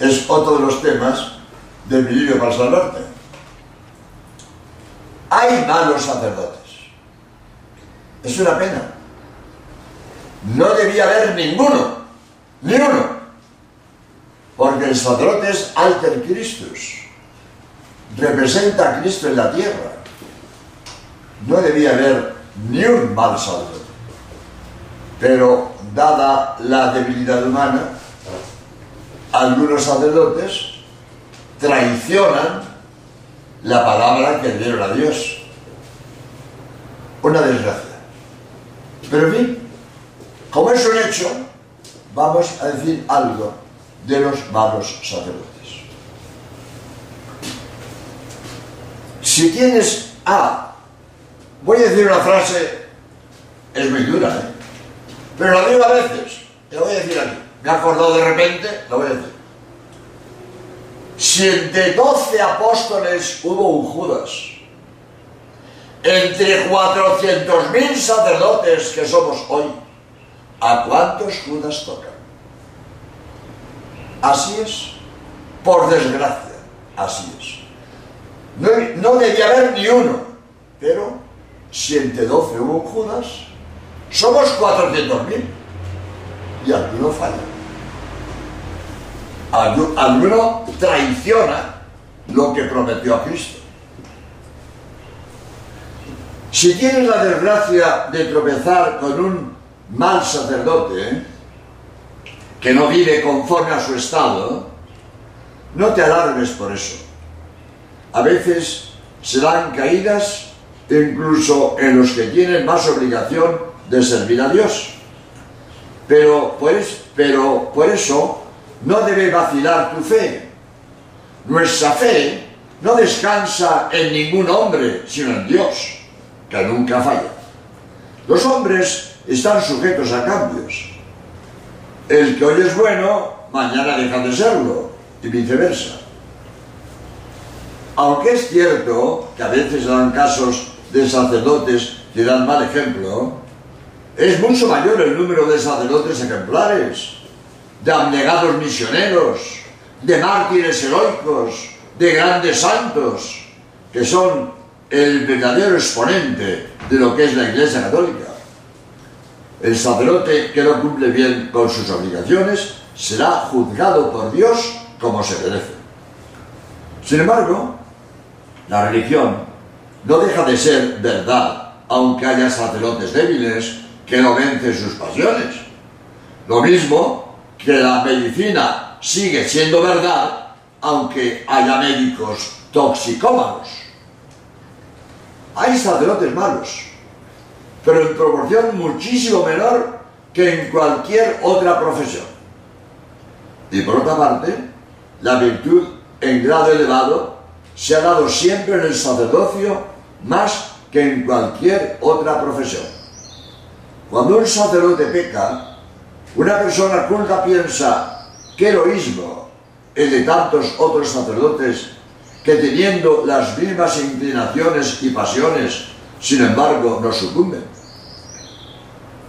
Es otro de los temas del milenio para salvarte. Hay malos sacerdotes. Es una pena. No debía haber ninguno, ni uno. Porque el sacerdote es alter Christus. Representa a Cristo en la tierra. No debía haber ni un mal sacerdote. Pero dada la debilidad humana, algunos sacerdotes traicionan la palabra que dieron a Dios. Una desgracia. Pero en fin, como es un hecho, vamos a decir algo de los malos sacerdotes. Si tienes A, voy a decir una frase, es muy dura, ¿eh? pero la digo a veces, te voy a decir aquí, me he acordado de repente, lo voy a decir. Si entre doce apóstoles hubo un Judas, entre 400.000 sacerdotes que somos hoy, ¿a cuántos Judas tocan? Así es, por desgracia, así es. No, no debía haber ni uno, pero si entre 12 hubo un Judas, somos 400.000 y alguno falla. Alguno traiciona lo que prometió a Cristo. Si tienes la desgracia de tropezar con un mal sacerdote que no vive conforme a su estado, no te alarmes por eso. A veces se dan caídas incluso en los que tienen más obligación de servir a Dios. Pero, pues, pero por eso no debe vacilar tu fe. Nuestra fe no descansa en ningún hombre, sino en Dios que nunca falla. Los hombres están sujetos a cambios. El que hoy es bueno, mañana deja de serlo, y viceversa. Aunque es cierto que a veces dan casos de sacerdotes que dan mal ejemplo, es mucho mayor el número de sacerdotes ejemplares, de abnegados misioneros, de mártires heroicos, de grandes santos, que son el verdadero exponente de lo que es la Iglesia Católica. El sacerdote que no cumple bien con sus obligaciones será juzgado por Dios como se merece. Sin embargo, la religión no deja de ser verdad, aunque haya sacerdotes débiles que no vencen sus pasiones. Lo mismo que la medicina sigue siendo verdad, aunque haya médicos toxicómanos. Hay sacerdotes malos, pero en proporción muchísimo menor que en cualquier otra profesión. Y por otra parte, la virtud en grado elevado se ha dado siempre en el sacerdocio más que en cualquier otra profesión. Cuando un sacerdote peca, una persona culta piensa qué heroísmo el de tantos otros sacerdotes que teniendo las mismas inclinaciones y pasiones, sin embargo, no sucumben.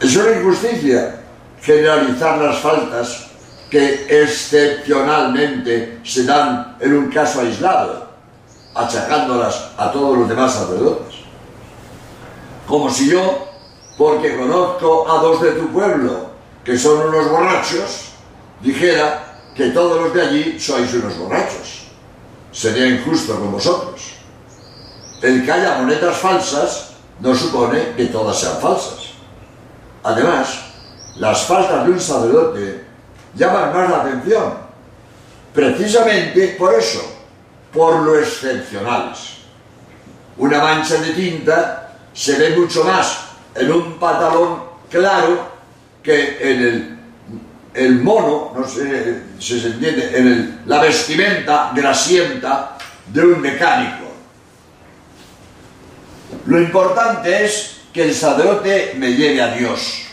Es una injusticia generalizar las faltas que excepcionalmente se dan en un caso aislado, achacándolas a todos los demás sacerdotes. Como si yo, porque conozco a dos de tu pueblo que son unos borrachos, dijera que todos los de allí sois unos borrachos sería injusto con vosotros. El que haya monedas falsas no supone que todas sean falsas. Además, las faltas de un sacerdote llaman más la atención, precisamente por eso, por lo excepcionales. Una mancha de tinta se ve mucho más en un pantalón claro que en el el mono, no sé si se entiende, en la vestimenta grasienta de un mecánico. Lo importante es que el sacerdote me lleve a Dios.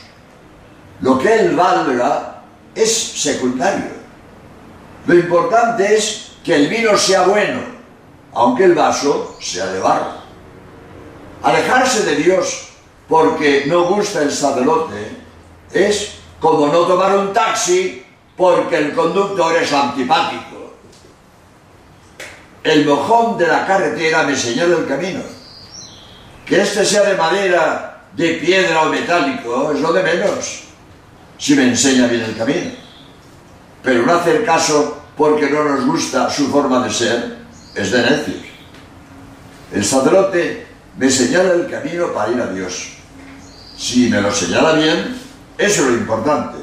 Lo que él valga es secundario. Lo importante es que el vino sea bueno, aunque el vaso sea de barro. Alejarse de Dios porque no gusta el sacerdote es como no tomar un taxi porque el conductor es antipático. El mojón de la carretera me señala el camino. Que este sea de madera, de piedra o metálico es lo de menos, si me enseña bien el camino. Pero no hacer caso porque no nos gusta su forma de ser es de necios. El sacerdote me señala el camino para ir a Dios. Si me lo señala bien, eso es lo importante.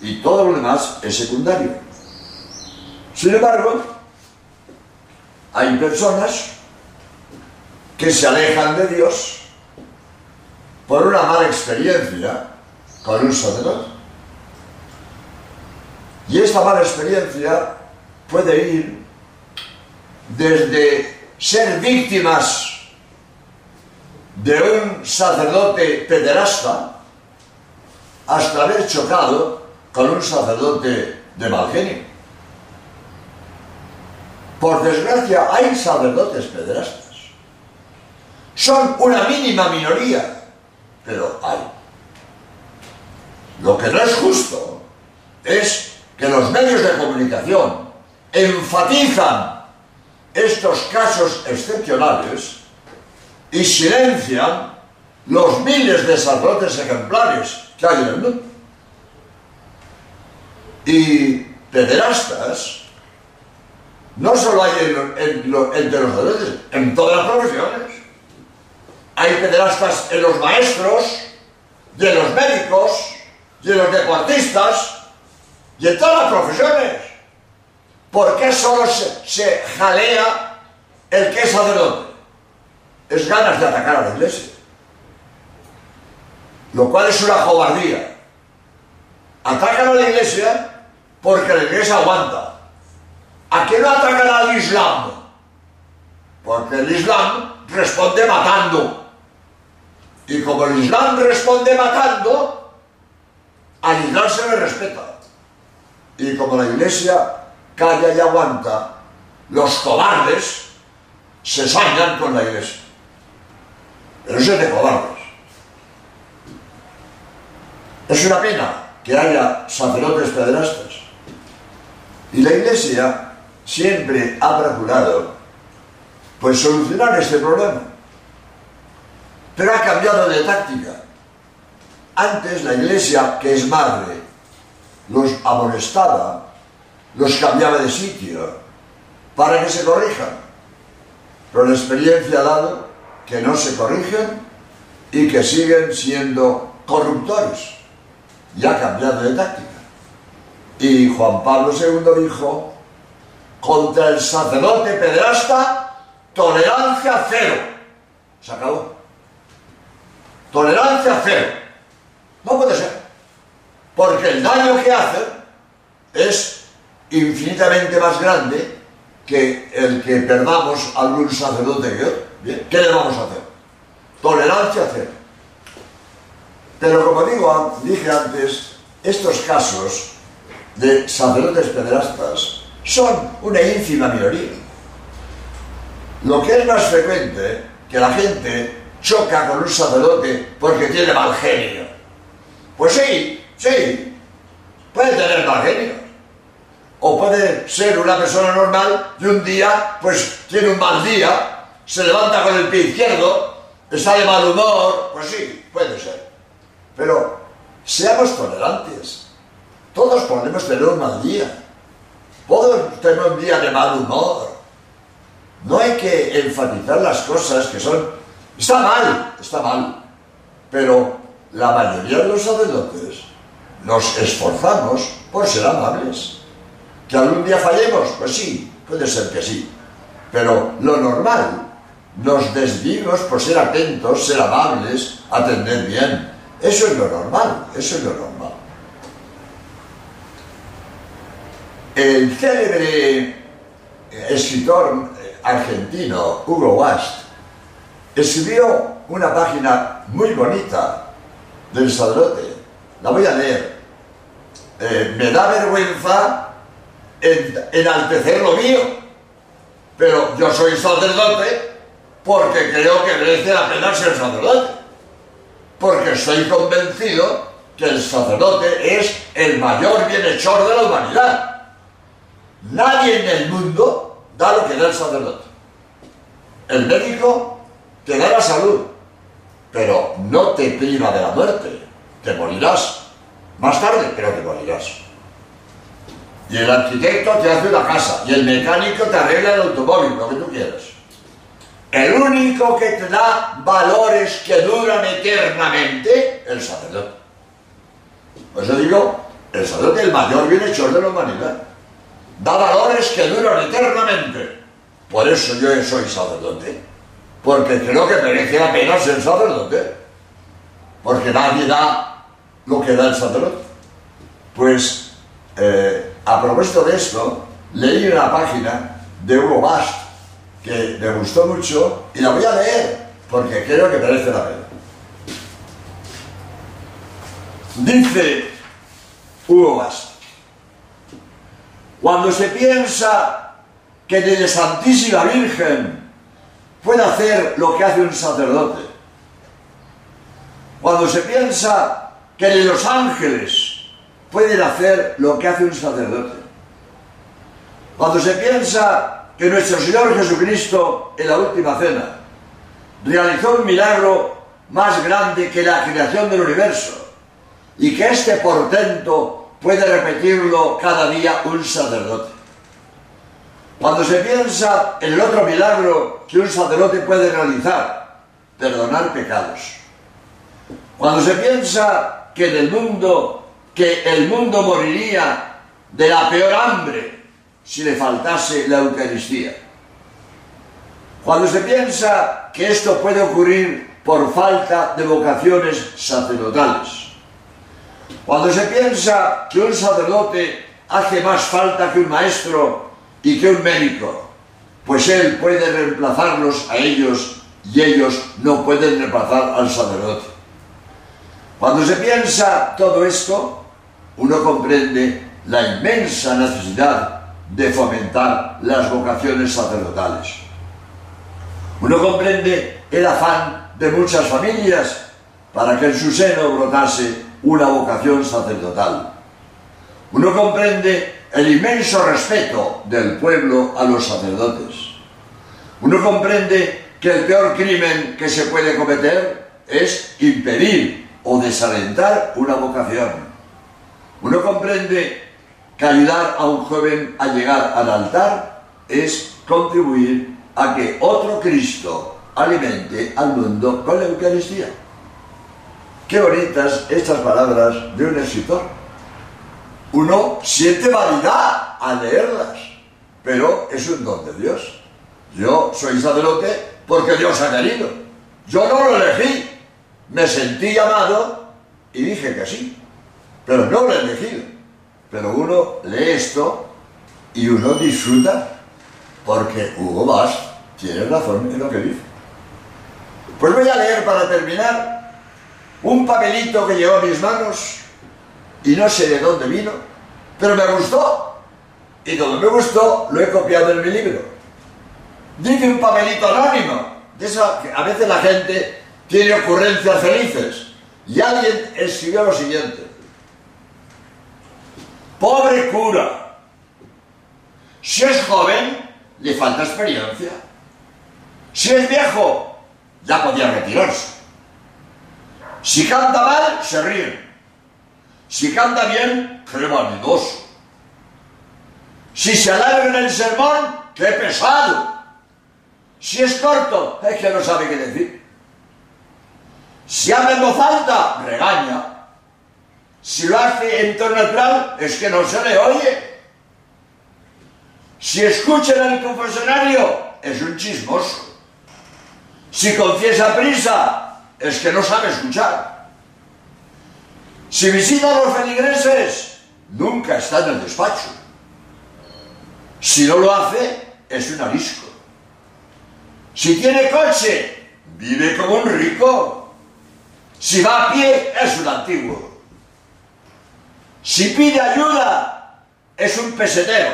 Y todo lo demás es secundario. Sin embargo, hay personas que se alejan de Dios por una mala experiencia con un sacerdote. Y esta mala experiencia puede ir desde ser víctimas de un sacerdote pederasta hasta haber chocado con un sacerdote de mal genio. Por desgracia, hay sacerdotes pederastas. Son una mínima minoría, pero hay. Lo que no es justo es que los medios de comunicación enfatizan estos casos excepcionales y silencian los miles de sacerdotes ejemplares en mundo. Y pederastas no solo hay entre los sacerdotes, en todas las profesiones. Hay pederastas en los maestros, y en los médicos, y en los deportistas, y en todas las profesiones. ¿Por qué solo se, se jalea el que es sacerdote? Es ganas de atacar a la iglesia. Lo cual es una cobardía. Atacan a la iglesia porque la iglesia aguanta. ¿A qué no atacan al Islam? Porque el Islam responde matando. Y como el Islam responde matando, al Islam se le respeta. Y como la iglesia calla y aguanta, los cobardes se sañan con la iglesia. Pero eso es de cobardes. Es una pena que haya sacerdotes pederastas. Y la iglesia siempre ha procurado pues solucionar este problema. Pero ha cambiado de táctica. Antes la iglesia, que es madre, los amonestaba, los cambiaba de sitio para que se corrijan. Pero la experiencia ha dado que no se corrigen y que siguen siendo corruptores. Y ha cambiado de táctica. Y Juan Pablo II dijo, contra el sacerdote pederasta, tolerancia cero. Se acabó. Tolerancia cero. No puede ser. Porque el daño que hace es infinitamente más grande que el que perdamos algún sacerdote que ¿qué le vamos a hacer? Tolerancia cero. Pero como digo, dije antes, estos casos de sacerdotes pederastas son una ínfima minoría. Lo que es más frecuente, que la gente choca con un sacerdote porque tiene mal genio. Pues sí, sí, puede tener mal genio. O puede ser una persona normal y un día, pues tiene un mal día, se levanta con el pie izquierdo, está de mal humor, pues sí, puede ser. Pero seamos tolerantes. Todos podemos tener un mal día. Podemos tener un día de mal humor. No hay que enfatizar las cosas que son... Está mal, está mal. Pero la mayoría de los sacerdotes nos esforzamos por ser amables. ¿Que algún día fallemos? Pues sí, puede ser que sí. Pero lo normal, nos desvivimos por ser atentos, ser amables, atender bien. Eso es lo normal, eso es lo normal. El célebre escritor argentino Hugo Wast escribió una página muy bonita del sacerdote. La voy a leer. Eh, me da vergüenza enaltecer lo mío, pero yo soy sacerdote porque creo que merece la pena ser sacerdote porque estoy convencido que el sacerdote es el mayor bienhechor de la humanidad. Nadie en el mundo da lo que da el sacerdote. El médico te da la salud, pero no te priva de la muerte. Te morirás más tarde, pero te morirás. Y el arquitecto te hace una casa, y el mecánico te arregla el automóvil, lo que tú quieras. El único que te da valores que duran eternamente, el sacerdote. Por eso digo, el sacerdote es el mayor bienhechor de la humanidad. Da valores que duran eternamente. Por eso yo soy sacerdote. Porque creo que merece la pena ser sacerdote. Porque nadie da lo que da el sacerdote. Pues, eh, a propósito de esto, leí una página de Hugo Bast que me gustó mucho y la voy a leer porque creo que merece la pena. Dice Hugo Bast, cuando se piensa que de la Santísima Virgen puede hacer lo que hace un sacerdote, cuando se piensa que de los ángeles pueden hacer lo que hace un sacerdote, cuando se piensa que nuestro Señor Jesucristo en la última cena realizó un milagro más grande que la creación del universo y que este portento puede repetirlo cada día un sacerdote. Cuando se piensa en el otro milagro que un sacerdote puede realizar, perdonar pecados. Cuando se piensa que en el mundo, que el mundo moriría de la peor hambre si le faltase la Eucaristía. Cuando se piensa que esto puede ocurrir por falta de vocaciones sacerdotales. Cuando se piensa que un sacerdote hace más falta que un maestro y que un médico, pues él puede reemplazarlos a ellos y ellos no pueden reemplazar al sacerdote. Cuando se piensa todo esto, uno comprende la inmensa necesidad de fomentar las vocaciones sacerdotales. Uno comprende el afán de muchas familias para que en su seno brotase una vocación sacerdotal. Uno comprende el inmenso respeto del pueblo a los sacerdotes. Uno comprende que el peor crimen que se puede cometer es impedir o desalentar una vocación. Uno comprende que ayudar a un joven a llegar al altar es contribuir a que otro Cristo alimente al mundo con la Eucaristía. Qué bonitas estas palabras de un escritor. Uno siente vanidad al leerlas, pero es un don de Dios. Yo soy sacerdote porque Dios ha querido. Yo no lo elegí. Me sentí llamado y dije que sí, pero no lo he elegido. Pero uno lee esto y uno disfruta porque Hugo Bast tiene razón en lo que dice. Pues voy a leer para terminar un papelito que llegó a mis manos y no sé de dónde vino, pero me gustó. Y como me gustó, lo he copiado en mi libro. Dice un papelito anónimo. De eso, a veces la gente tiene ocurrencias felices. Y alguien escribió lo siguiente. Pobre cura. Si es joven, le falta experiencia. Si es viejo, ya podía retirarse. Si canta mal, se ríe. Si canta bien, qué vanidoso. Si se alarga en el sermón, qué pesado. Si es corto, es que no sabe qué decir. Si habla en voz alta, regaña. Si lo hace en tono natural, es que no se le oye. Si escucha en el confesionario, es un chismoso. Si confiesa prisa, es que no sabe escuchar. Si visita a los feligreses, nunca está en el despacho. Si no lo hace, es un arisco. Si tiene coche, vive como un rico. Si va a pie, es un antiguo. Si pide ayuda, es un pesetero.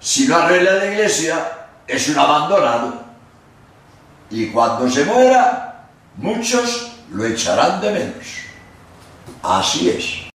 Si no arregla la iglesia, es un abandonado. Y cuando se muera, muchos lo echarán de menos. Así es.